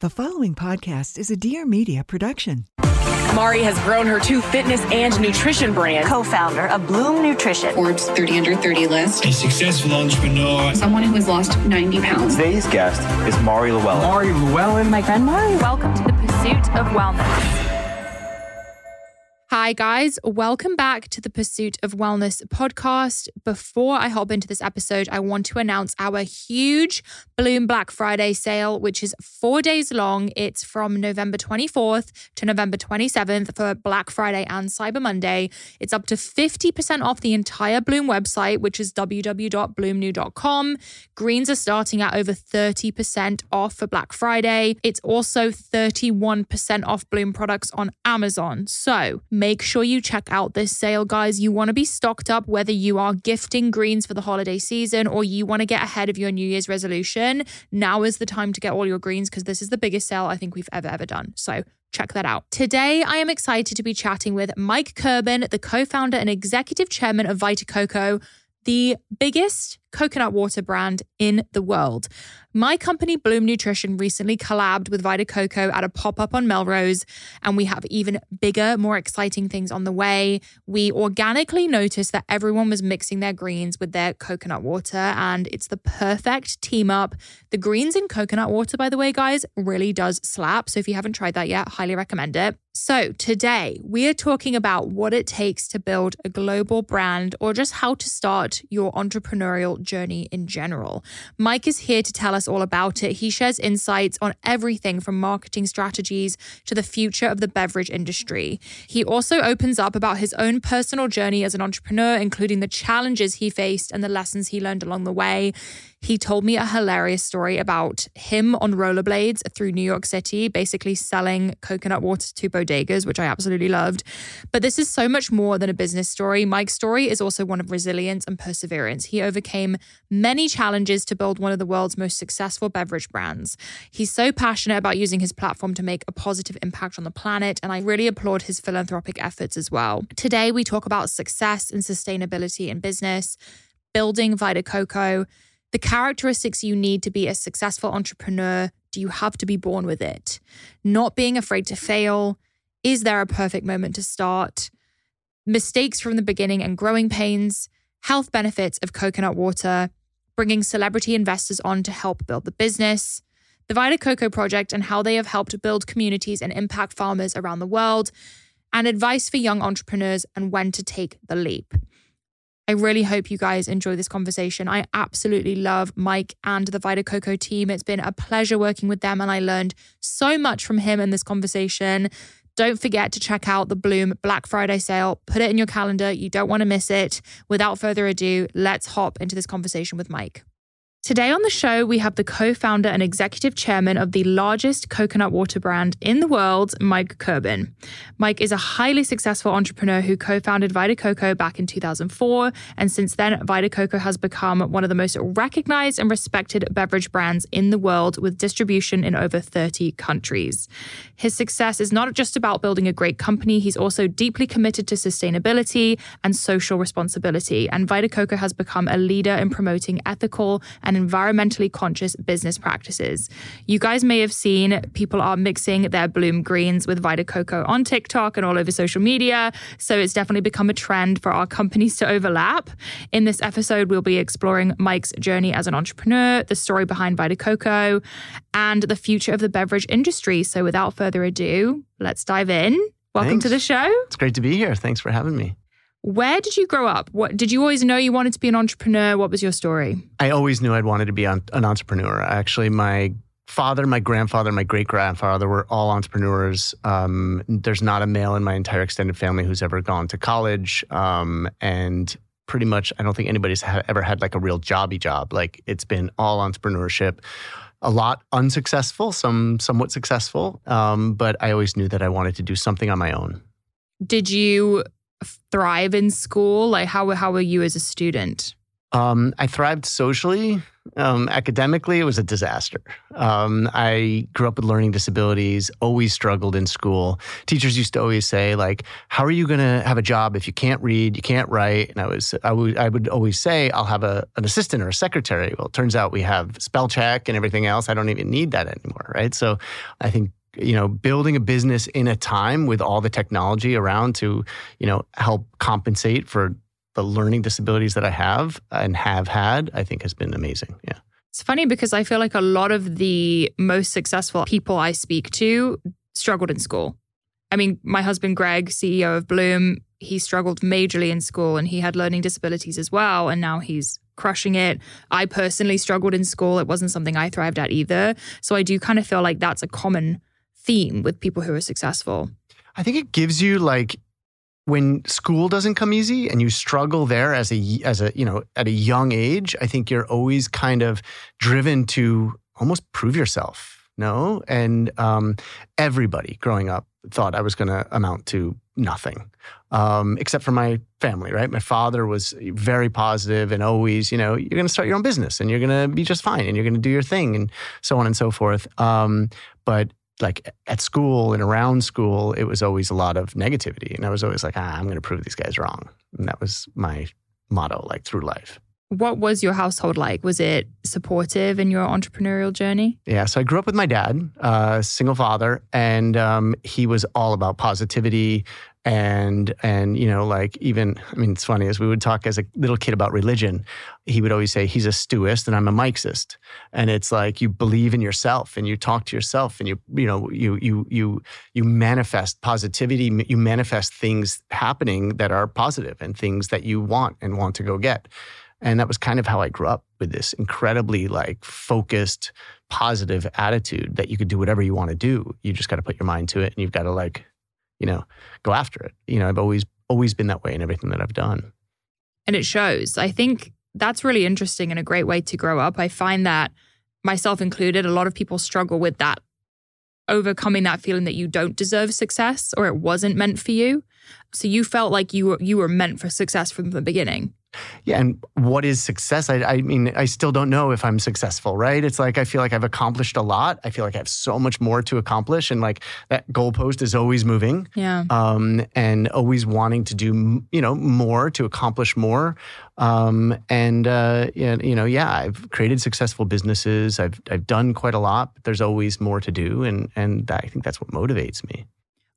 The following podcast is a Dear Media production. Mari has grown her two fitness and nutrition brands. co-founder of Bloom Nutrition. Forbes 30 under 30 list. a successful entrepreneur. Someone who has lost 90 pounds. Today's guest is Mari Llewellyn. Mari Llewellyn. My friend Mari. Welcome to the Pursuit of Wellness. Hi, guys. Welcome back to the Pursuit of Wellness podcast. Before I hop into this episode, I want to announce our huge Bloom Black Friday sale, which is four days long. It's from November 24th to November 27th for Black Friday and Cyber Monday. It's up to 50% off the entire Bloom website, which is www.bloomnu.com. Greens are starting at over 30% off for Black Friday. It's also 31% off Bloom products on Amazon. So make sure you check out this sale, guys. You want to be stocked up whether you are gifting greens for the holiday season or you want to get ahead of your New Year's resolution. Now is the time to get all your greens because this is the biggest sale I think we've ever, ever done. So check that out. Today, I am excited to be chatting with Mike Kirban, the co founder and executive chairman of Vita Coco, the biggest coconut water brand in the world. My company, Bloom Nutrition, recently collabed with Vita Coco at a pop up on Melrose, and we have even bigger, more exciting things on the way. We organically noticed that everyone was mixing their greens with their coconut water, and it's the perfect team up. The greens in coconut water, by the way, guys, really does slap. So if you haven't tried that yet, highly recommend it. So, today we are talking about what it takes to build a global brand or just how to start your entrepreneurial journey in general. Mike is here to tell us all about it. He shares insights on everything from marketing strategies to the future of the beverage industry. He also opens up about his own personal journey as an entrepreneur, including the challenges he faced and the lessons he learned along the way. He told me a hilarious story about him on rollerblades through New York City, basically selling coconut water to bodegas, which I absolutely loved. But this is so much more than a business story. Mike's story is also one of resilience and perseverance. He overcame many challenges to build one of the world's most successful beverage brands. He's so passionate about using his platform to make a positive impact on the planet, and I really applaud his philanthropic efforts as well. Today, we talk about success and sustainability in business, building Vita Coco the characteristics you need to be a successful entrepreneur. Do you have to be born with it? Not being afraid to fail. Is there a perfect moment to start? Mistakes from the beginning and growing pains. Health benefits of coconut water. Bringing celebrity investors on to help build the business. The Vita Coco Project and how they have helped build communities and impact farmers around the world. And advice for young entrepreneurs and when to take the leap. I really hope you guys enjoy this conversation. I absolutely love Mike and the Vita Coco team. It's been a pleasure working with them, and I learned so much from him in this conversation. Don't forget to check out the Bloom Black Friday sale. Put it in your calendar. You don't want to miss it. Without further ado, let's hop into this conversation with Mike. Today on the show, we have the co founder and executive chairman of the largest coconut water brand in the world, Mike Kirban. Mike is a highly successful entrepreneur who co founded Vita Coco back in 2004. And since then, Vita Coco has become one of the most recognized and respected beverage brands in the world with distribution in over 30 countries. His success is not just about building a great company, he's also deeply committed to sustainability and social responsibility. And Vita Coco has become a leader in promoting ethical and environmentally conscious business practices. You guys may have seen people are mixing their Bloom greens with Vita Coco on TikTok and all over social media. So it's definitely become a trend for our companies to overlap. In this episode, we'll be exploring Mike's journey as an entrepreneur, the story behind Vita Coco, and the future of the beverage industry. So without further ado, let's dive in. Welcome Thanks. to the show. It's great to be here. Thanks for having me. Where did you grow up? What did you always know you wanted to be an entrepreneur? What was your story? I always knew I'd wanted to be an, entrepreneur. Actually, my father, my grandfather, my great grandfather were all entrepreneurs. Um, there's not a male in my entire extended family who's ever gone to college. Um, and pretty much, I don't think anybody's ha- ever had like a real jobby job. Like it's been all entrepreneurship. A lot unsuccessful, some somewhat successful, um, but I always knew that I wanted to do something on my own. Did you thrive in school? Like how how were you as a student? Um, I thrived socially. Um, academically, it was a disaster. Um, I grew up with learning disabilities, always struggled in school. Teachers used to always say, like, how are you going to have a job if you can't read, you can't write? And I was, I would, I would always say, I'll have a, an assistant or a secretary. Well, it turns out we have spell check and everything else. I don't even need that anymore, right? So I think you know building a business in a time with all the technology around to you know help compensate for the learning disabilities that I have and have had, I think has been amazing. Yeah. It's funny because I feel like a lot of the most successful people I speak to struggled in school. I mean, my husband, Greg, CEO of Bloom, he struggled majorly in school and he had learning disabilities as well. And now he's crushing it. I personally struggled in school. It wasn't something I thrived at either. So I do kind of feel like that's a common theme with people who are successful. I think it gives you like when school doesn't come easy and you struggle there as a as a you know at a young age i think you're always kind of driven to almost prove yourself no and um, everybody growing up thought i was going to amount to nothing um, except for my family right my father was very positive and always you know you're going to start your own business and you're going to be just fine and you're going to do your thing and so on and so forth um, but like at school and around school, it was always a lot of negativity. And I was always like, ah, I'm going to prove these guys wrong. And that was my motto, like through life. What was your household like? Was it supportive in your entrepreneurial journey? Yeah. So I grew up with my dad, uh, single father, and um, he was all about positivity, and and you know like even i mean it's funny as we would talk as a little kid about religion he would always say he's a stewist and i'm a mixist and it's like you believe in yourself and you talk to yourself and you you know you you you you manifest positivity you manifest things happening that are positive and things that you want and want to go get and that was kind of how i grew up with this incredibly like focused positive attitude that you could do whatever you want to do you just got to put your mind to it and you've got to like you know, go after it. You know, I've always always been that way in everything that I've done. And it shows. I think that's really interesting and a great way to grow up. I find that myself included, a lot of people struggle with that overcoming that feeling that you don't deserve success or it wasn't meant for you. So you felt like you were you were meant for success from the beginning. Yeah, and what is success? I, I, mean, I still don't know if I'm successful, right? It's like I feel like I've accomplished a lot. I feel like I have so much more to accomplish, and like that goalpost is always moving. Yeah. Um, and always wanting to do, you know, more to accomplish more. Um, and uh, you know, yeah, I've created successful businesses. I've I've done quite a lot, but there's always more to do, and and I think that's what motivates me.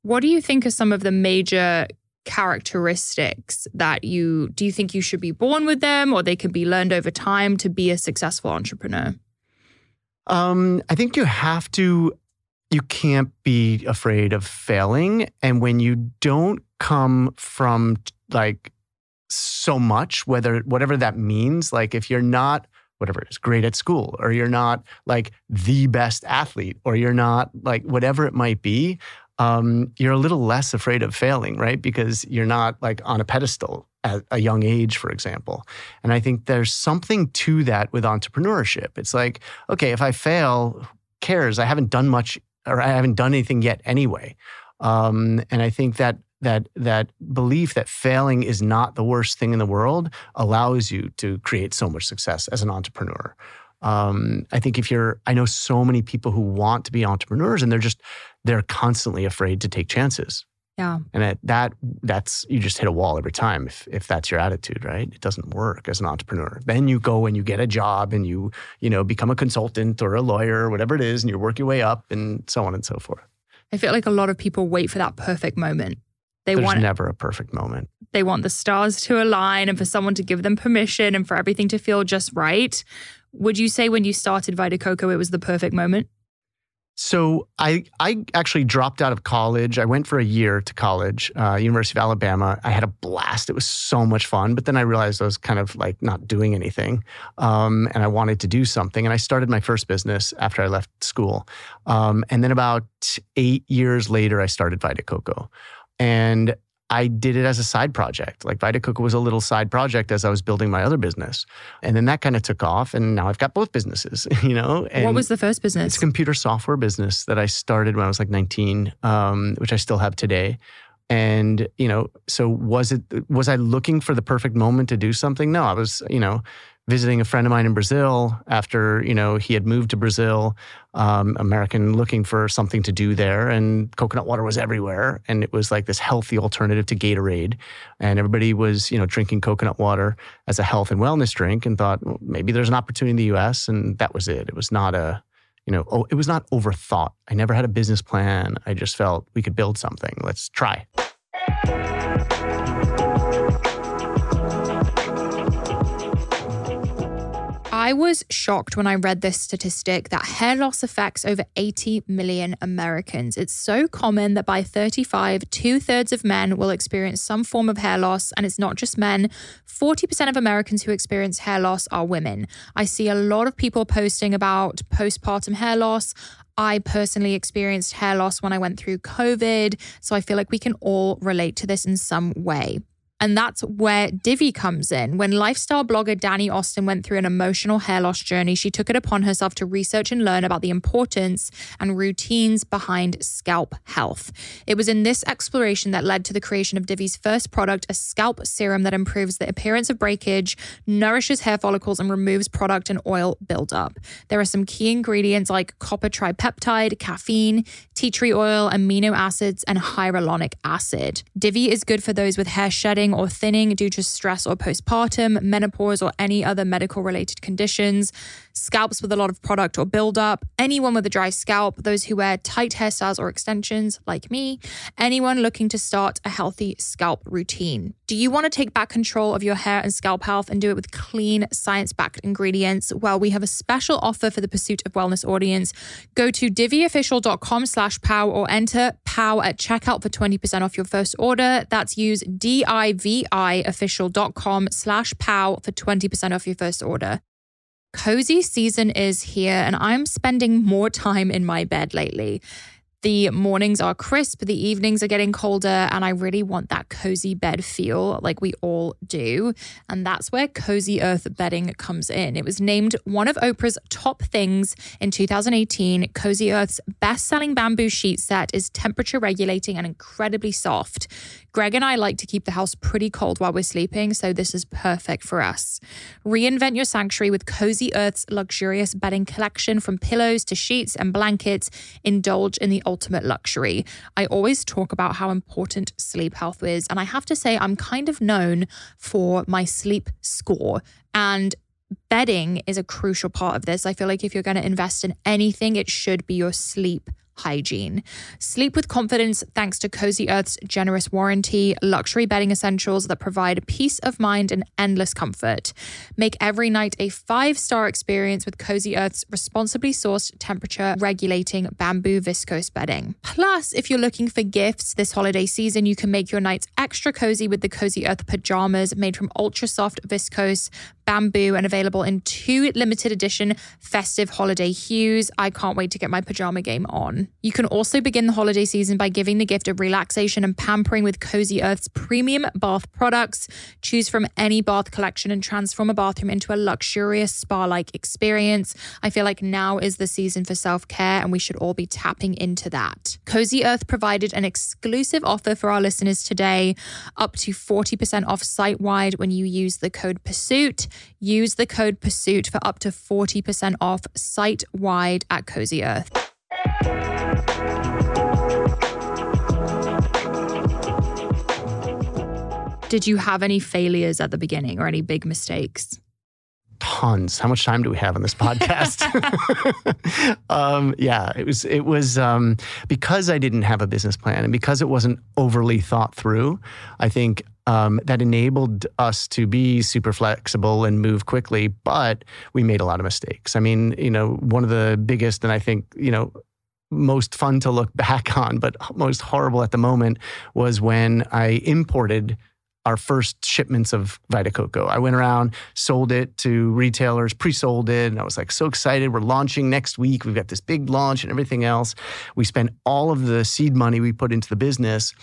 What do you think are some of the major characteristics that you do you think you should be born with them or they can be learned over time to be a successful entrepreneur? Um, I think you have to you can't be afraid of failing and when you don't come from like so much whether whatever that means like if you're not whatever it is great at school or you're not like the best athlete or you're not like whatever it might be um, you're a little less afraid of failing, right? Because you're not like on a pedestal at a young age, for example. And I think there's something to that with entrepreneurship. It's like, okay, if I fail, cares? I haven't done much or I haven't done anything yet anyway. Um, and I think that that that belief that failing is not the worst thing in the world allows you to create so much success as an entrepreneur. Um, I think if you're, I know so many people who want to be entrepreneurs and they're just, they're constantly afraid to take chances. Yeah. And that, that that's you just hit a wall every time if if that's your attitude, right? It doesn't work as an entrepreneur. Then you go and you get a job and you, you know, become a consultant or a lawyer or whatever it is and you work your way up and so on and so forth. I feel like a lot of people wait for that perfect moment. They There's want never a perfect moment. They want the stars to align and for someone to give them permission and for everything to feel just right. Would you say when you started Vita Coco, it was the perfect moment? So I I actually dropped out of college. I went for a year to college, uh, University of Alabama. I had a blast. It was so much fun. But then I realized I was kind of like not doing anything, um, and I wanted to do something. And I started my first business after I left school. Um, and then about eight years later, I started Vita Coco. And I did it as a side project. Like Vita Coco was a little side project as I was building my other business. And then that kind of took off. And now I've got both businesses, you know? And what was the first business? It's a computer software business that I started when I was like 19, um, which I still have today. And, you know, so was it, was I looking for the perfect moment to do something? No, I was, you know, visiting a friend of mine in Brazil after you know he had moved to Brazil, um, American looking for something to do there, and coconut water was everywhere, and it was like this healthy alternative to Gatorade, and everybody was you know drinking coconut water as a health and wellness drink, and thought well, maybe there's an opportunity in the U.S. and that was it. It was not a you know oh, it was not overthought. I never had a business plan. I just felt we could build something. Let's try. I was shocked when I read this statistic that hair loss affects over 80 million Americans. It's so common that by 35, two thirds of men will experience some form of hair loss. And it's not just men. 40% of Americans who experience hair loss are women. I see a lot of people posting about postpartum hair loss. I personally experienced hair loss when I went through COVID. So I feel like we can all relate to this in some way. And that's where Divi comes in. When lifestyle blogger Dani Austin went through an emotional hair loss journey, she took it upon herself to research and learn about the importance and routines behind scalp health. It was in this exploration that led to the creation of Divi's first product, a scalp serum that improves the appearance of breakage, nourishes hair follicles, and removes product and oil buildup. There are some key ingredients like copper tripeptide, caffeine, tea tree oil, amino acids, and hyaluronic acid. Divi is good for those with hair shedding or thinning due to stress or postpartum, menopause, or any other medical related conditions, scalps with a lot of product or buildup, anyone with a dry scalp, those who wear tight hairstyles or extensions, like me, anyone looking to start a healthy scalp routine. Do you want to take back control of your hair and scalp health and do it with clean, science backed ingredients? Well, we have a special offer for the Pursuit of Wellness audience. Go to diviofficial.com slash POW or enter POW at checkout for 20% off your first order. That's use diviofficial.com slash POW for 20% off your first order. Cozy season is here, and I'm spending more time in my bed lately. The mornings are crisp, the evenings are getting colder, and I really want that cozy bed feel like we all do. And that's where Cozy Earth bedding comes in. It was named one of Oprah's top things in 2018. Cozy Earth's best selling bamboo sheet set is temperature regulating and incredibly soft. Greg and I like to keep the house pretty cold while we're sleeping, so this is perfect for us. Reinvent your sanctuary with Cozy Earth's luxurious bedding collection from pillows to sheets and blankets. Indulge in the ultimate luxury. I always talk about how important sleep health is, and I have to say, I'm kind of known for my sleep score. And bedding is a crucial part of this. I feel like if you're going to invest in anything, it should be your sleep hygiene. Sleep with confidence thanks to Cozy Earth's generous warranty, luxury bedding essentials that provide peace of mind and endless comfort. Make every night a five star experience with Cozy Earth's responsibly sourced temperature regulating bamboo viscose bedding. Plus, if you're looking for gifts this holiday season, you can make your nights extra cozy with the Cozy Earth pajamas made from ultra soft viscose bamboo and available in two limited edition festive holiday hues. I can't wait to get my pajama game on. You can also begin the holiday season by giving the gift of relaxation and pampering with Cozy Earth's premium bath products. Choose from any bath collection and transform a bathroom into a luxurious spa like experience. I feel like now is the season for self care and we should all be tapping into that. Cozy Earth provided an exclusive offer for our listeners today up to 40% off site wide when you use the code PURSUIT. Use the code PURSUIT for up to 40% off site wide at Cozy Earth. Did you have any failures at the beginning or any big mistakes? Tons. How much time do we have on this podcast? um, yeah, it was. It was um, because I didn't have a business plan and because it wasn't overly thought through. I think um, that enabled us to be super flexible and move quickly, but we made a lot of mistakes. I mean, you know, one of the biggest, and I think, you know, most fun to look back on, but most horrible at the moment was when I imported our first shipments of Vita Coco. I went around, sold it to retailers, pre-sold it, and I was like so excited. We're launching next week. We've got this big launch and everything else. We spent all of the seed money we put into the business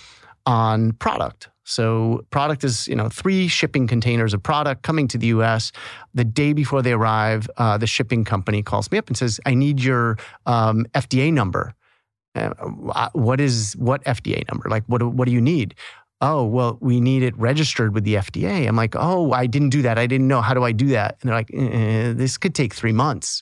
on product. So product is, you know, three shipping containers of product coming to the U.S. The day before they arrive, uh, the shipping company calls me up and says, "I need your um, FDA number." Uh, what is what FDA number? Like, what what do you need? oh, well, we need it registered with the FDA. I'm like, oh, I didn't do that. I didn't know. How do I do that? And they're like, eh, this could take three months.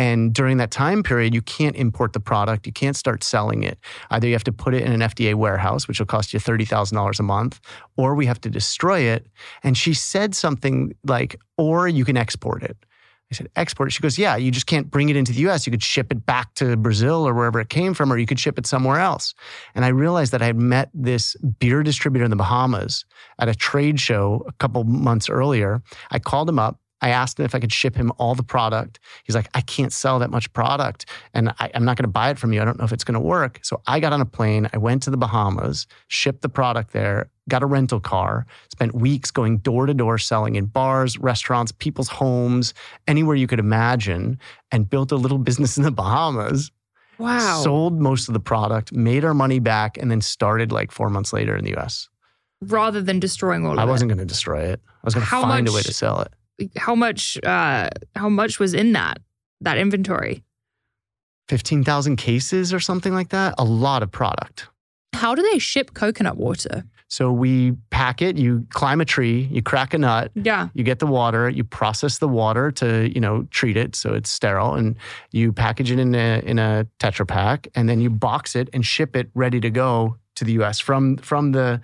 And during that time period, you can't import the product. You can't start selling it. Either you have to put it in an FDA warehouse, which will cost you $30,000 a month, or we have to destroy it. And she said something like, or you can export it. I said, export it. She goes, yeah, you just can't bring it into the US. You could ship it back to Brazil or wherever it came from, or you could ship it somewhere else. And I realized that I had met this beer distributor in the Bahamas at a trade show a couple months earlier. I called him up. I asked him if I could ship him all the product. He's like, I can't sell that much product and I, am not going to buy it from you. I don't know if it's going to work. So I got on a plane. I went to the Bahamas, shipped the product there, got a rental car, spent weeks going door to door selling in bars, restaurants, people's homes, anywhere you could imagine, and built a little business in the Bahamas. Wow. Sold most of the product, made our money back, and then started like four months later in the US. Rather than destroying all of it. I wasn't going to destroy it. I was going to find a way to sell it. How much uh how much was in that that inventory? 15,000 cases or something like that. A lot of product. How do they ship coconut water? So we pack it, you climb a tree, you crack a nut, Yeah. you get the water, you process the water to, you know, treat it so it's sterile and you package it in a in a Tetra Pak and then you box it and ship it ready to go to the US from from the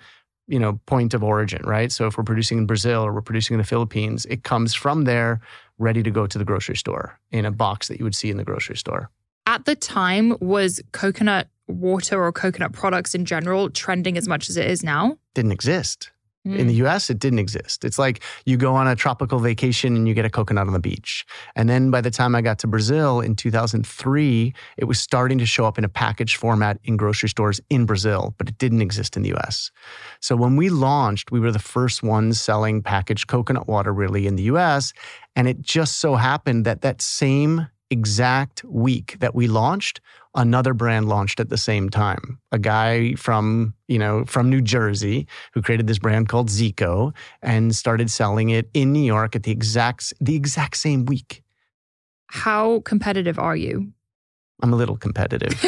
you know point of origin, right? So if we're producing in Brazil or we're producing in the Philippines, it comes from there ready to go to the grocery store in a box that you would see in the grocery store. At the time, was coconut water or coconut products in general trending as much as it is now? Didn't exist. Hmm. In the US, it didn't exist. It's like you go on a tropical vacation and you get a coconut on the beach. And then by the time I got to Brazil in 2003, it was starting to show up in a package format in grocery stores in Brazil, but it didn't exist in the US. So when we launched, we were the first ones selling packaged coconut water really in the US. And it just so happened that that same exact week that we launched, another brand launched at the same time. A guy from, you know, from New Jersey who created this brand called Zico and started selling it in New York at the exact the exact same week. How competitive are you? I'm a little competitive.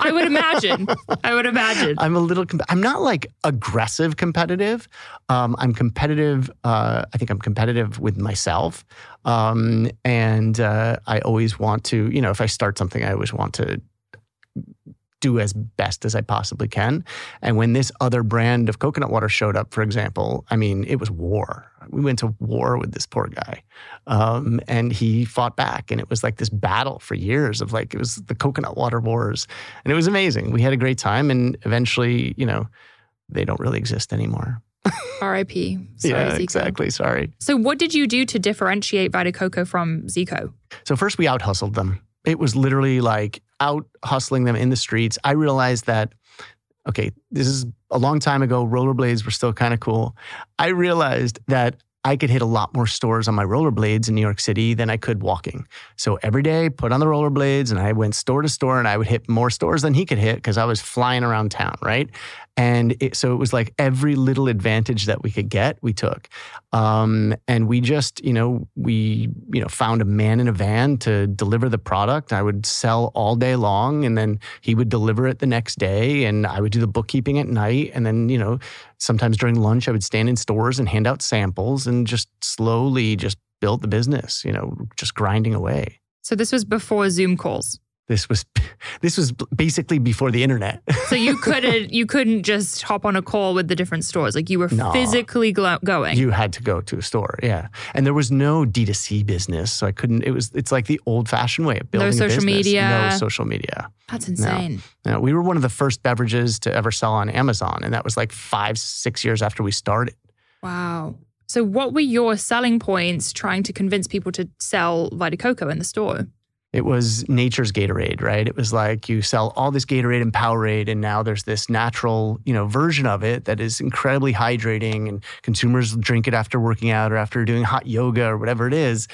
I would imagine. I would imagine. I'm a little. Com- I'm not like aggressive competitive. Um, I'm competitive. Uh, I think I'm competitive with myself, um, and uh, I always want to. You know, if I start something, I always want to do as best as I possibly can. And when this other brand of coconut water showed up, for example, I mean, it was war. We went to war with this poor guy, um, and he fought back, and it was like this battle for years of like it was the coconut water wars, and it was amazing. We had a great time, and eventually, you know, they don't really exist anymore. R.I.P. Sorry, yeah, Zico. exactly. Sorry. So, what did you do to differentiate Vita Coco from Zico? So first we out hustled them. It was literally like out hustling them in the streets. I realized that, okay, this is a long time ago. Rollerblades were still kind of cool. I realized that I could hit a lot more stores on my rollerblades in New York City than I could walking. So every day, put on the rollerblades and I went store to store and I would hit more stores than he could hit because I was flying around town, right? And it, so it was like every little advantage that we could get, we took. Um, and we just, you know, we, you know, found a man in a van to deliver the product. I would sell all day long and then he would deliver it the next day and I would do the bookkeeping at night. And then, you know, sometimes during lunch, I would stand in stores and hand out samples and just slowly just build the business, you know, just grinding away. So, this was before Zoom calls. This was, this was basically before the internet. So you couldn't you couldn't just hop on a call with the different stores. Like you were No. physically glo- going. You had to go to a store, yeah. And there was no D2C business, so I couldn't. It was. It's like the old-fashioned way of building. a social business. media. No social media. That's insane. You know, we were one of the first beverages to ever sell on Amazon, and that was like five, six years after we started. Wow. So what were your selling points trying to convince people to sell Vita Coco in the store? It was nature's Gatorade, right? It was like you sell all this Gatorade and Powerade, and now there's this natural, you know, version of it that is incredibly hydrating, and consumers drink it after working out or after doing hot yoga or whatever it is.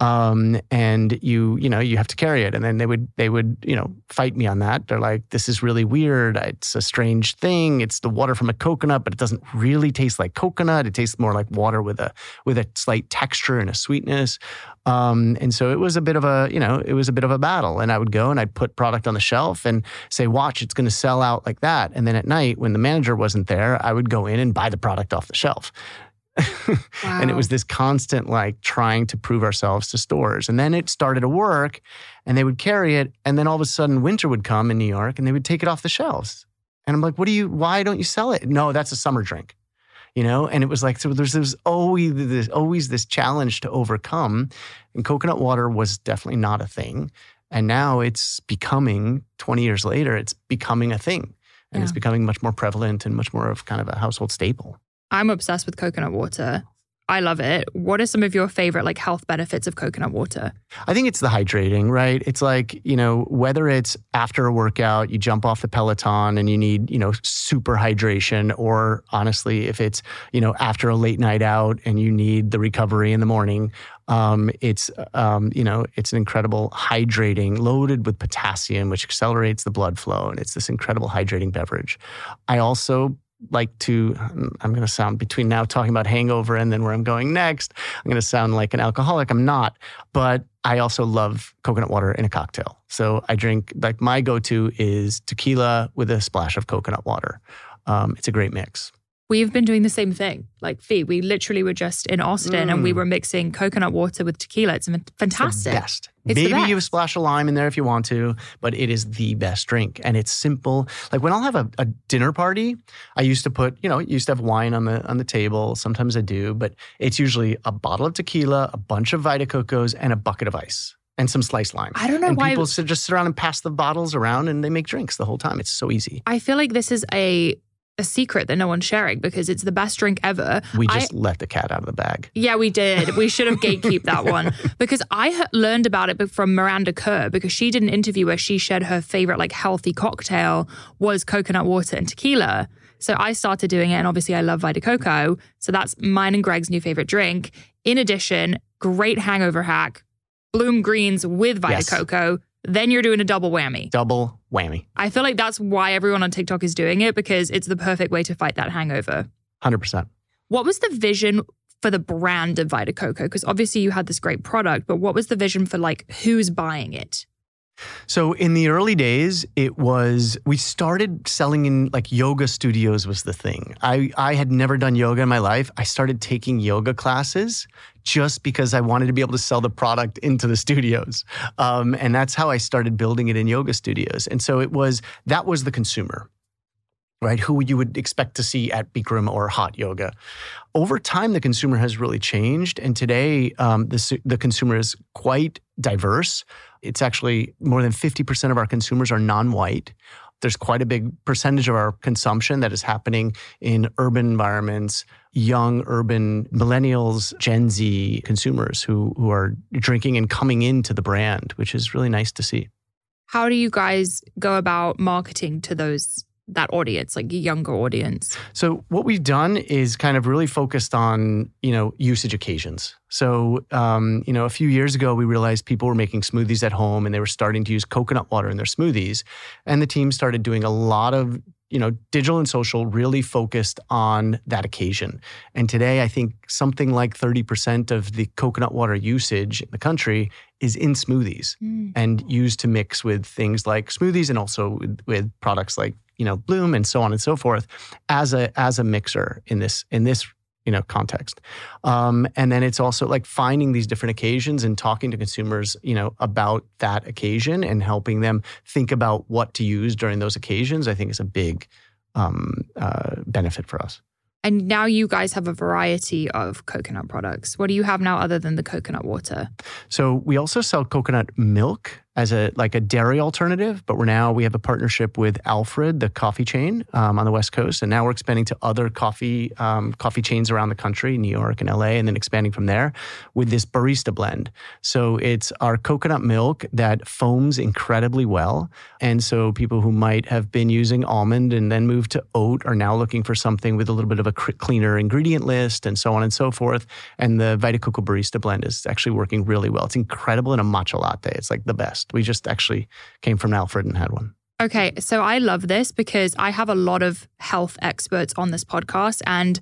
Um, and you, you know, you have to carry it, and then they would, they would, you know, fight me on that. They're like, "This is really weird. It's a strange thing. It's the water from a coconut, but it doesn't really taste like coconut. It tastes more like water with a with a slight texture and a sweetness." Um, and so it was a bit of a, you know, it was a bit of a battle. And I would go and I'd put product on the shelf and say, watch, it's going to sell out like that. And then at night, when the manager wasn't there, I would go in and buy the product off the shelf. and it was this constant like trying to prove ourselves to stores. And then it started to work and they would carry it. And then all of a sudden winter would come in New York and they would take it off the shelves. And I'm like, what do you, why don't you sell it? No, that's a summer drink. You know, and it was like so. There's, there's always this, always this challenge to overcome, and coconut water was definitely not a thing. And now it's becoming 20 years later, it's becoming a thing, and it's becoming much more prevalent and much more of kind of a household staple. I'm obsessed with coconut water. I love it. What are some of your favorite like health benefits of coconut water? I think it's the hydrating, right? It's like, you know, whether it's after a workout, you jump off the Peloton and you need, you know, super hydration, or honestly, if it's, you know, after a late night out and you need the recovery in the morning, um, it's, um, you know, it's an incredible hydrating, loaded with potassium, which accelerates the blood flow. And it's this incredible hydrating beverage. I also like to, I'm going to sound between now talking about hangover and then where I'm going next, I'm going to sound like an alcoholic. I'm not but I also love coconut water in a cocktail. So I drink like my go-to is tequila with a splash of coconut water. Um, it's a great mix. We've been doing the same thing. Like Fee, we literally were just in Austin and we mm. were mixing coconut water with tequila. It's It's fantastic. the best. It's Maybe you best. splash a lime in there if you want to, but it is the best drink, and it's simple. Like when I'll have a, a dinner party, I used to put, you know, used to have wine on the on the table. Sometimes I do, but it's usually a bottle of tequila, a bunch of Vita Cocos, and a bucket of ice. And some sliced lime. I don't know and why- people sit, just sit around and pass the bottles around, and they make drinks the whole time. It's so easy. I feel like this is a a secret that no one's sharing because it's the best drink ever. We I- just let the cat out of the bag. Yeah, we did. We should have gatekeep that one because I learned about it from Miranda Kerr because she did an interview where she shared her favorite like healthy cocktail was coconut water and tequila. So I started doing it, and obviously I love Vita Coco. So that's mine and Greg's new favorite drink. In addition, great hangover hack: Bloom Greens with Vita Yes. Coco. Then you're doing a double whammy. Double whammy. I feel like that's why everyone on TikTok is doing it because it's the perfect way to fight that hangover. 100%. What was the vision for the brand of Vita Coco? Because obviously you had this great product, but what was the vision for like who's buying it? So in the early days, it was we started selling in like yoga studios was the thing. I I had never done yoga in my life. I started taking yoga classes just because I wanted to be able to sell the product into the studios, um, and that's how I started building it in yoga studios. And so it was that was the consumer. Right, who you would expect to see at Bikram or hot yoga. Over time, the consumer has really changed, and today um, the the consumer is quite diverse. It's actually more than 50% of our consumers are non white. There's quite a big percentage of our consumption that is happening in urban environments, young urban millennials, Gen Z consumers who, who are drinking and coming into the brand, which is really nice to see. How do you guys go about marketing to those that audience, like a younger audience? So what we've done is kind of really focused on you know usage occasions. So um, you know a few years ago we realized people were making smoothies at home and they were starting to use coconut water in their smoothies, and the team started doing a lot of you know digital and social really focused on that occasion. And today I think something like thirty percent of the coconut water usage in the country is in smoothies and used to mix with things like smoothies and also with, with products like you know bloom and so on and so forth as a as a mixer in this in this you know context um, and then it's also like finding these different occasions and talking to consumers you know about that occasion and helping them think about what to use during those occasions i think is a big um, uh, benefit for us And now you guys have a variety of coconut products. What do you have now other than the coconut water? So we also sell coconut milk as a like a dairy alternative, but we're now we have a partnership with Alfred, the coffee chain um, on the West Coast, and now we're expanding to other coffee um, coffee chains around the country, New York and LA, and then expanding from there with this barista blend. So it's our coconut milk that foams incredibly well, and so people who might have been using almond and then moved to oat are now looking for something with a little bit of a cleaner ingredient list and so on and so forth. And the Vita Coco Barista blend is actually working really well. It's incredible in a matcha latte. It's like the best. We just actually came from Alfred and had one. Okay, so I love this because I have a lot of health experts on this podcast and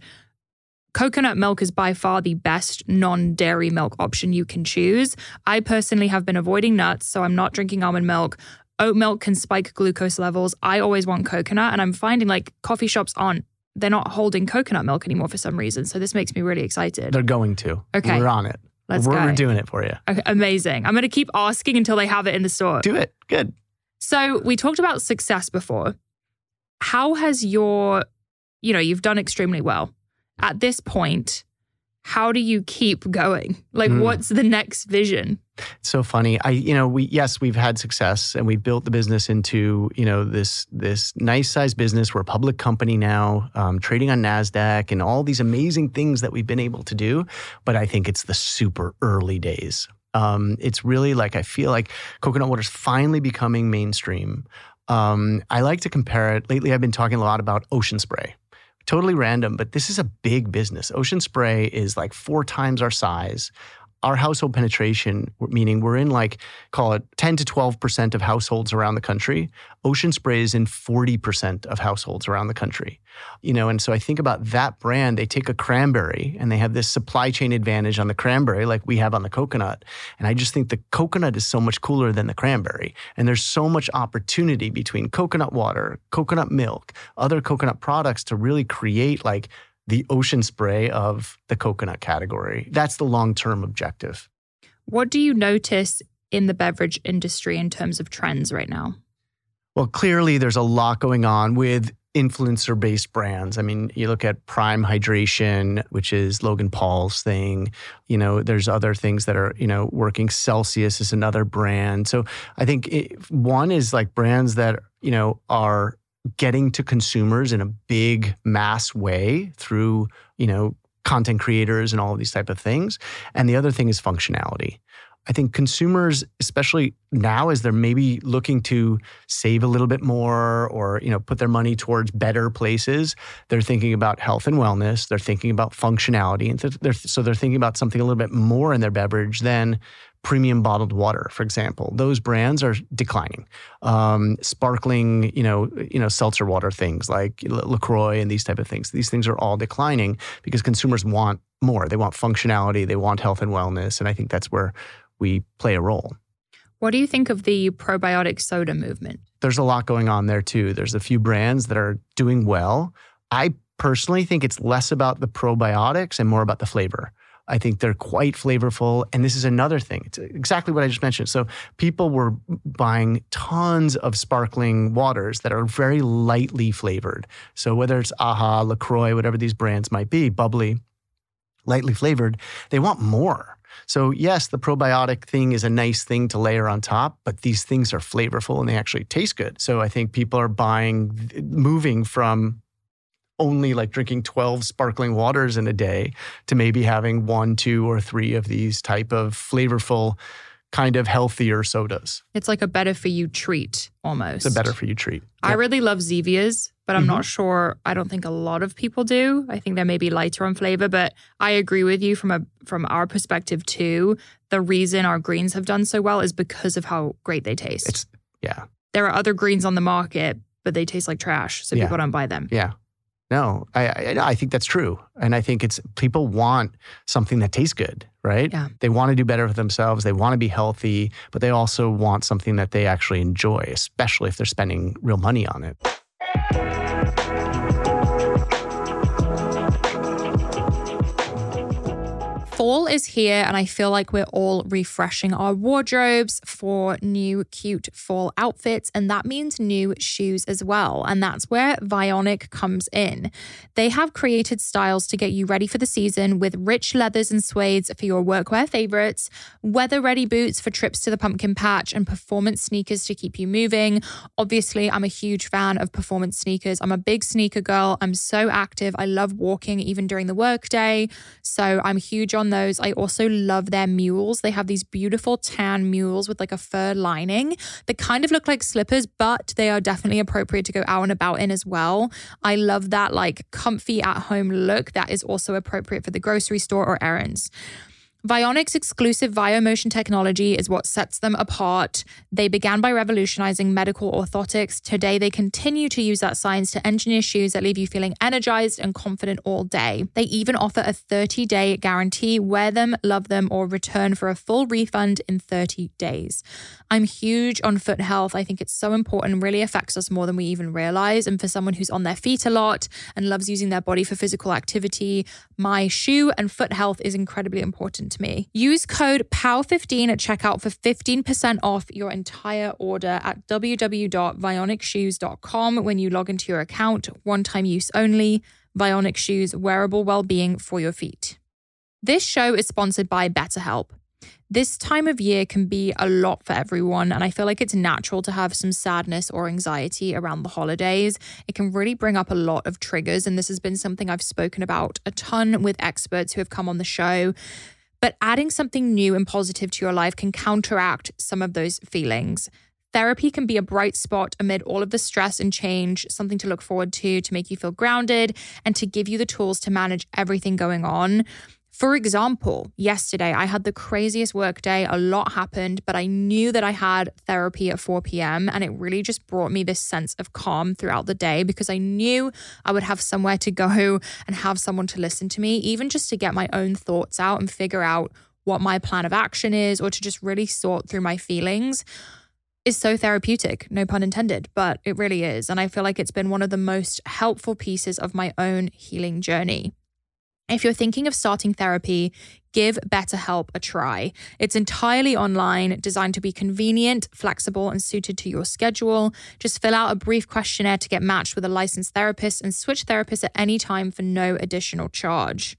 Coconut milk is by far the best non dairy milk option you can choose. I personally have been avoiding nuts, so I'm not drinking almond milk. Oat milk can spike glucose levels. I always want coconut, and I'm finding like coffee shops aren't, they're not holding coconut milk anymore for some reason. So this makes me really excited. They're going to. Okay. We're on it. Let's we're, go. we're doing it for you. Okay, amazing. I'm going to keep asking until they have it in the store. Do it. Good. So we talked about success before. How has your, you know, you've done extremely well. At this point, how do you keep going? Like, Mm. what's the next vision? It's so funny. I, you know, we yes, we've had success and we built the business into you know this this nice sized business. We're a public company now, um, trading on Nasdaq, and all these amazing things that we've been able to do. But I think it's the super early days. Um, it's really like I feel like coconut water is finally becoming mainstream. Um, I like to compare it. Lately, I've been talking a lot about ocean spray. Totally random, but this is a big business. Ocean spray is like four times our size our household penetration, meaning we're in like, call it 10 to 12% of households around the country. Ocean Spray is in 40% of households around the country. You know, and so I think about that brand, they take a cranberry and they have this supply chain advantage on the cranberry like we have on the coconut. And I just think the coconut is so much cooler than the cranberry. And there's so much opportunity between coconut water, coconut milk, other coconut products to really create like the ocean spray of the coconut category. That's the long term objective. What do you notice in the beverage industry in terms of trends right now? Well, clearly there's a lot going on with influencer based brands. I mean, you look at Prime Hydration, which is Logan Paul's thing. You know, there's other things that are, you know, working. Celsius is another brand. So I think it, one is like brands that, you know, are getting to consumers in a big mass way through, you know, content creators and all of these type of things. And the other thing is functionality. I think consumers, especially now, as they're maybe looking to save a little bit more or you know put their money towards better places, they're thinking about health and wellness. They're thinking about functionality, and they're, so they're thinking about something a little bit more in their beverage than premium bottled water, for example. Those brands are declining. Um, sparkling, you know, you know, seltzer water things like Lacroix and these type of things. These things are all declining because consumers want more. They want functionality. They want health and wellness, and I think that's where we play a role. What do you think of the probiotic soda movement? There's a lot going on there too. There's a few brands that are doing well. I personally think it's less about the probiotics and more about the flavor. I think they're quite flavorful. And this is another thing. It's exactly what I just mentioned. So people were buying tons of sparkling waters that are very lightly flavored. So whether it's AHA, LaCroix, whatever these brands might be, bubbly, lightly flavored, they want more. So, yes, the probiotic thing is a nice thing to layer on top, but these things are flavorful and they actually taste good. So, I think people are buying, moving from only like drinking 12 sparkling waters in a day to maybe having one, two, or three of these type of flavorful, kind of healthier sodas. It's like a better for you treat almost. It's a better for you treat. I really love Zevias, but I'm Mhm. not sure. I don't think a lot of people do. I think they're maybe lighter on flavor, but I agree with you from a from our perspective too. The reason our greens have done so well is because of how great they taste. It's, yeah. there are other greens on the market, but they taste like trash, so Yeah. people don't buy them. Yeah. No, I, I I think that's true, and I think it's people want something that tastes good, right? Yeah. They want to do better for themselves. They want to be healthy, but they also want something that they actually enjoy, especially if they're spending real money on it. Fall is here, and I feel like we're all refreshing our wardrobes for new, cute fall outfits. And that means new shoes as well. And that's where Vionic comes in. They have created styles to get you ready for the season with rich leathers and suedes for your workwear favorites, weather ready boots for trips to the pumpkin patch, and performance sneakers to keep you moving. Obviously, I'm a huge fan of performance sneakers. I'm a big sneaker girl. I'm so active. I love walking even during the workday. So I'm huge on those. I also love their mules. They have these beautiful tan mules with like a fur lining that kind of look like slippers, but they are definitely appropriate to go out and about in as well. I love that like comfy at home look that is also appropriate for the grocery store or errands. Vionics exclusive VioMotion technology is what sets them apart. They began by revolutionizing medical orthotics. Today, they continue to use that science to engineer shoes that leave you feeling energized and confident all day. They even offer a 30 day guarantee wear them, love them, or return for a full refund in 30 days. I'm huge on foot health. I think it's so important, really affects us more than we even realize. And for someone who's on their feet a lot and loves using their body for physical activity, my shoe and foot health is incredibly important to me. Use code POW15 at checkout for 15% off your entire order at www.vionicshoes.com when you log into your account. One time use only. Vionic Shoes, wearable well being for your feet. This show is sponsored by BetterHelp. This time of year can be a lot for everyone, and I feel like it's natural to have some sadness or anxiety around the holidays. It can really bring up a lot of triggers, and this has been something I've spoken about a ton with experts who have come on the show. But adding something new and positive to your life can counteract some of those feelings. Therapy can be a bright spot amid all of the stress and change, something to look forward to, to make you feel grounded, and to give you the tools to manage everything going on. For example, yesterday I had the craziest work day. A lot happened, but I knew that I had therapy at 4 p.m. And it really just brought me this sense of calm throughout the day because I knew I would have somewhere to go and have someone to listen to me, even just to get my own thoughts out and figure out what my plan of action is or to just really sort through my feelings is so therapeutic, no pun intended, but it really is. And I feel like it's been one of the most helpful pieces of my own healing journey. If you're thinking of starting therapy, give BetterHelp a try. It's entirely online, designed to be convenient, flexible, and suited to your schedule. Just fill out a brief questionnaire to get matched with a licensed therapist and switch therapists at any time for no additional charge.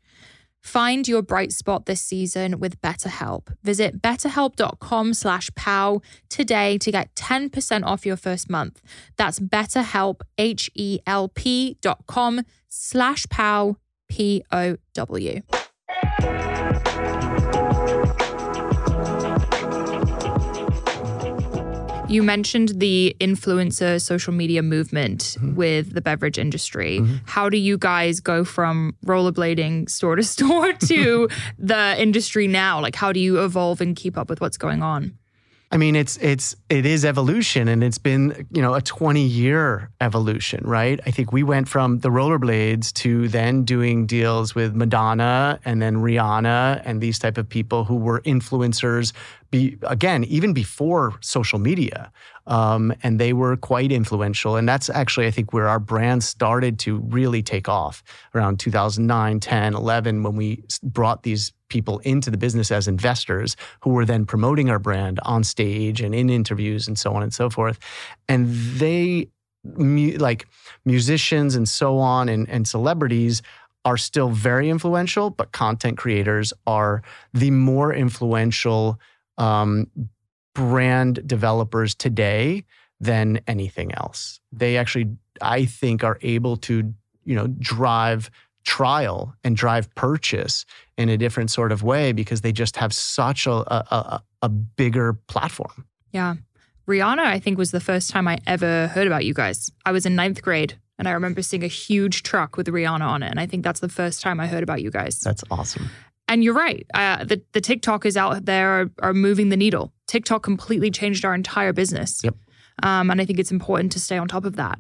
Find your bright spot this season with BetterHelp. Visit betterhelp.com slash POW today to get 10% off your first month. That's betterhelp, H-E-L-P dot com slash POW P O W. You mentioned the influencer social media movement mm-hmm. with the beverage industry. Mm-hmm. How do you guys go from rollerblading store to store to the industry now? Like, how do you evolve and keep up with what's going on? I mean, it's it's it is evolution, and it's been you know a twenty year evolution, right? I think we went from the rollerblades to then doing deals with Madonna and then Rihanna and these type of people who were influencers. Be again even before social media, um, and they were quite influential. And that's actually I think where our brand started to really take off around 2009, 10, 11, when we brought these people into the business as investors who were then promoting our brand on stage and in interviews and so on and so forth. And they, like musicians and so on, and, and celebrities are still very influential, but content creators are the more influential um, brand developers today than anything else. They actually, I think, are able to, you know, drive trial and drive purchase in a different sort of way because they just have such a, a, a bigger platform. Yeah. Rihanna, I think, was the first time I ever heard about you guys. I was in ninth grade and I remember seeing a huge truck with Rihanna on it. And I think that's the first time I heard about you guys. That's awesome. And you're right. Uh, the, the TikTokers out there are, are, moving the needle. TikTok completely changed our entire business. Yep. Um, and I think it's important to stay on top of that.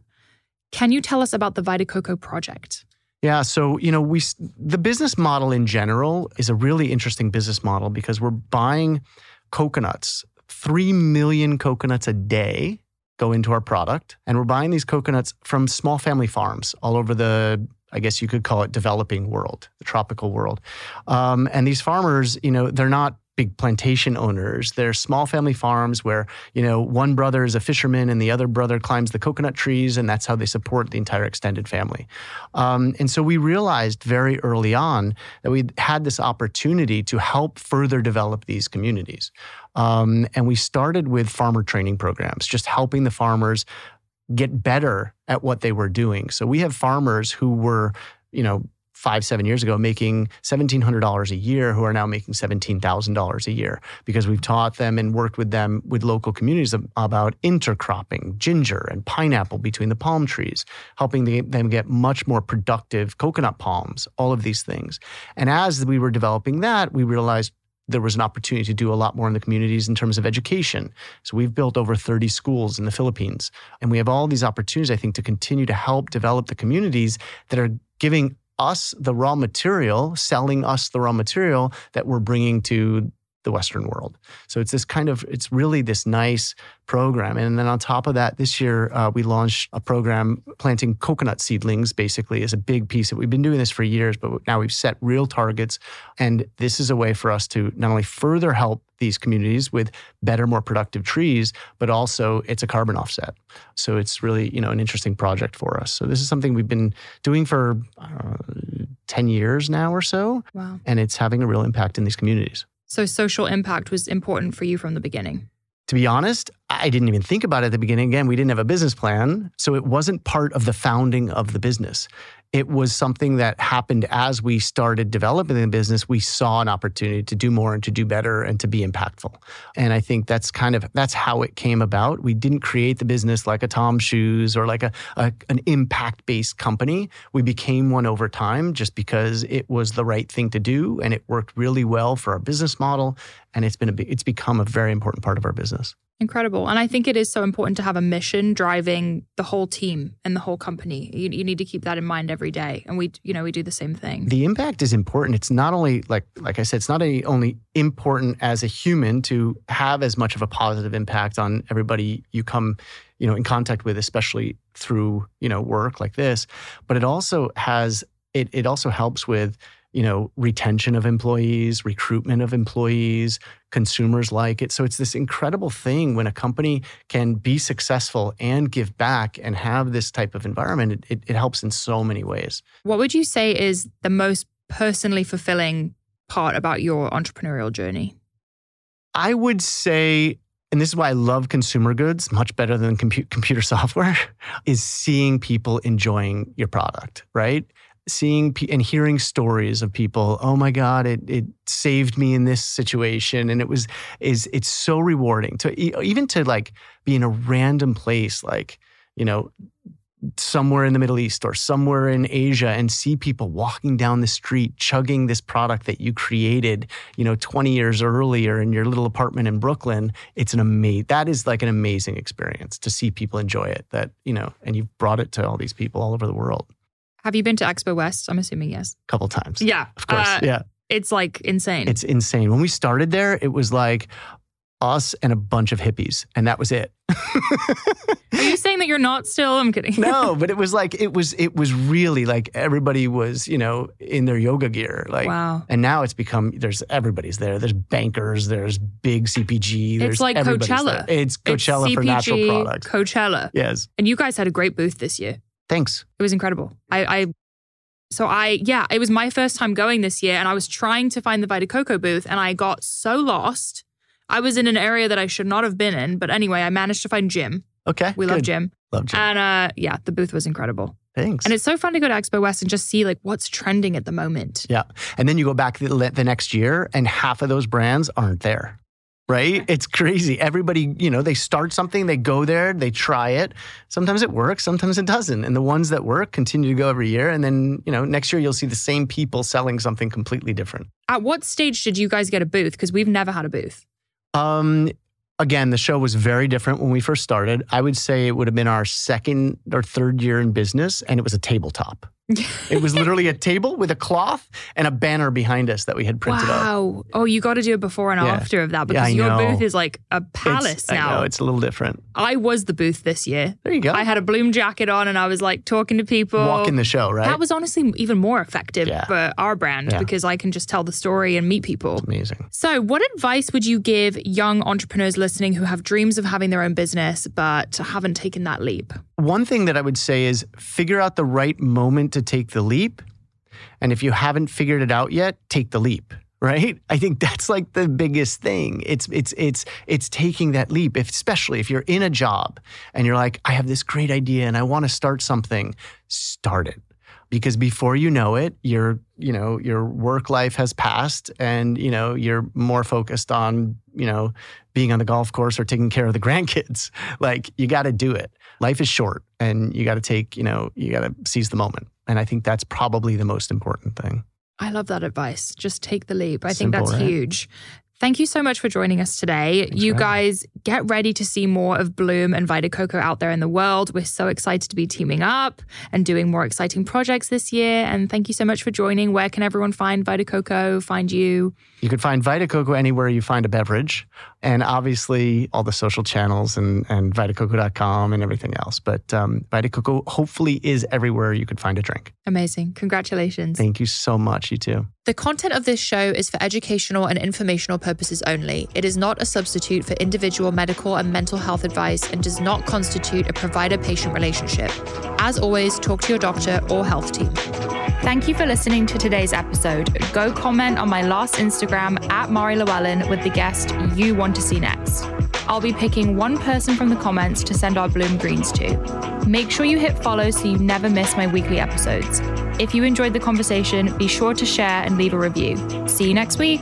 Can you tell us about the Vita Coco project? Yeah, so you know, we the business model in general is a really interesting business model because we're buying coconuts. 3 million coconuts a day go into our product and we're buying these coconuts from small family farms all over the I guess you could call it developing world, the tropical world. Um, and these farmers, you know, they're not big plantation owners. They're small family farms where, you know, one brother is a fisherman and the other brother climbs the coconut trees, and that's how they support the entire extended family. Um, and so we realized very early on that we had this opportunity to help further develop these communities. Um, and we started with farmer training programs, just helping the farmers get better at what they were doing. So we have farmers who were, you know, five, seven years ago making $1,700 a year who are now making $17,000 a year because we've taught them and worked with them with local communities about intercropping ginger and pineapple between the palm trees, helping them get much more productive coconut palms, all of these things. And as we were developing that, we realized there was an opportunity to do a lot more in the communities in terms of education. So we've built over 30 schools in the Philippines. And we have all these opportunities, I think, to continue to help develop the communities that are giving us the raw material, selling us the raw material that we're bringing to the Western world. So it's this kind of, it's really this nice program. And then on top of that, this year uh, we launched a program planting coconut seedlings, basically, is a big piece. that We've been doing this for years, but now we've set real targets. And this is a way for us to not only further help these communities with better, more productive trees, but also it's a carbon offset. So it's really, you know, an interesting project for us. So this is something we've been doing for uh, 10 years now or so. Wow. And it's having a real impact in these communities. So social impact was important for you from the beginning. To be honest, I didn't even think about it at the beginning. Again, we didn't have a business plan. So it wasn't part of the founding of the business. It was something that happened as we started developing the business. We saw an opportunity to do more and to do better and to be impactful. And I think that's kind of that's how it came about. We didn't create the business like a Tom Shoes or like a, a an impact based company. We became one over time just because it was the right thing to do and it worked really well for our business model. And it's been a it's become a very important part of our business. Incredible. And I think it is so important to have a mission driving the whole team and the whole company. You, you, need to keep that in mind every day. And we, you know, we do the same thing. The impact is important. It's not only like, like I said, it's not only important as a human to have as much of a positive impact on everybody you come, you know, in contact with, especially through, you know, work like this, but it also has, it, it also helps with, you know, retention of employees, recruitment of employees, consumers like it. So it's this incredible thing when a company can be successful and give back and have this type of environment. It, it, helps in so many ways. What would you say is the most personally fulfilling part about your entrepreneurial journey? I would say and this is why I love consumer goods much better than compu- computer software, is seeing people enjoying your product, right? Seeing and hearing stories of people oh my god it, it saved me in this situation and it was is it's so rewarding to even to like be in a random place like you know somewhere in the middle east or somewhere in asia and see people walking down the street chugging this product that you created you know 20 years earlier in your little apartment in brooklyn it's an amazing that is like an amazing experience to see people enjoy it that you know and you've brought it to all these people all over the world have you been to Expo West? I'm assuming yes. A couple times. Yeah. Of course. Uh, yeah. It's like insane. It's insane. When we started there, it was like us and a bunch of hippies, and that was it. Are you saying that you're not still? I'm kidding. no, but it was like it was it was really like everybody was, you know, in their yoga gear. Like wow. And now it's become there's everybody's there. There's bankers, there's big CPG. There's it's like Coachella. There. It's Coachella it's CPG, for natural products. Coachella. Yes. And you guys had a great booth this year. Thanks. It was incredible. I, I so I yeah, it was my first time going this year and I was trying to find the Vita Coco booth and I got so lost. I was in an area that I should not have been in, but anyway, I managed to find Jim. Okay. We good. love Jim. Love Jim. And uh yeah, the booth was incredible. Thanks. And it's so fun to go to Expo West and just see like what's trending at the moment. Yeah. And then you go back the, the next year and half of those brands aren't there right? It's crazy. Everybody, you know, they start something, they go there, they try it. Sometimes it works, sometimes it doesn't. And the ones that work continue to go every year. And then, you know, next year you'll see the same people selling something completely different. At what stage did you guys get a booth? Because we've never had a booth. Um, again, the show was very different when we first started. I would say it would have been our second or third year in business, and it was a tabletop it was literally a table with a cloth and a banner behind us that we had printed wow. Up. Oh, you got to do a before and yeah. after of that because yeah, your booth is like a palace it's, now. I know, it's a little different. I was the booth this year. There you go. I had a Bloom jacket on and I was like talking to people. Walking the show, right? That was honestly even more effective yeah. for our brand because I can just tell the story and meet people. It's amazing. So, what advice would you give young entrepreneurs listening who have dreams of having their own business but haven't taken that leap? One thing that I would say is figure out the right moment to take the leap. And if you haven't figured it out yet, take the leap right? I think that's like the biggest thing. It's it's it's it's taking that leap if, especially if you're in a job and you're like i have this great idea and i want to start something start it. Because before you know it your you know your work life has passed and you know you're more focused on you know being on the golf course or taking care of the grandkids. Like you got to do it. Life is short and you got to take, you know, you got to seize the moment. And I think that's probably the most important thing. I love that advice. Just take the leap. I Simple, think that's right? huge. Thank you so much for joining us today. you for having guys get ready to see more of Bloom and Vita Coco out there in the world. We're so excited to be teaming up and doing more exciting projects this year. And thank you so much for joining. Where can everyone find Vita Coco, find you? You can find Vita Coco anywhere you find a beverage, and obviously all the social channels and, and vitacoco.com and everything else. But um, Vita Coco hopefully is everywhere you could find a drink. Amazing. Congratulations. Thank you so much, you too. The content of this show is for educational and informational purposes only. It is not a substitute for individual medical and mental health advice and does not constitute a provider patient relationship. As always, talk to your doctor or health team. Thank you for listening to today's episode. Go comment on my last Instagram at Mari Llewellyn with the guest you want to see next. I'll be picking one person from the comments to send our Bloom Greens to. Make sure you hit follow so you never miss my weekly episodes. If you enjoyed the conversation, be sure to share and leave a review. See you next week.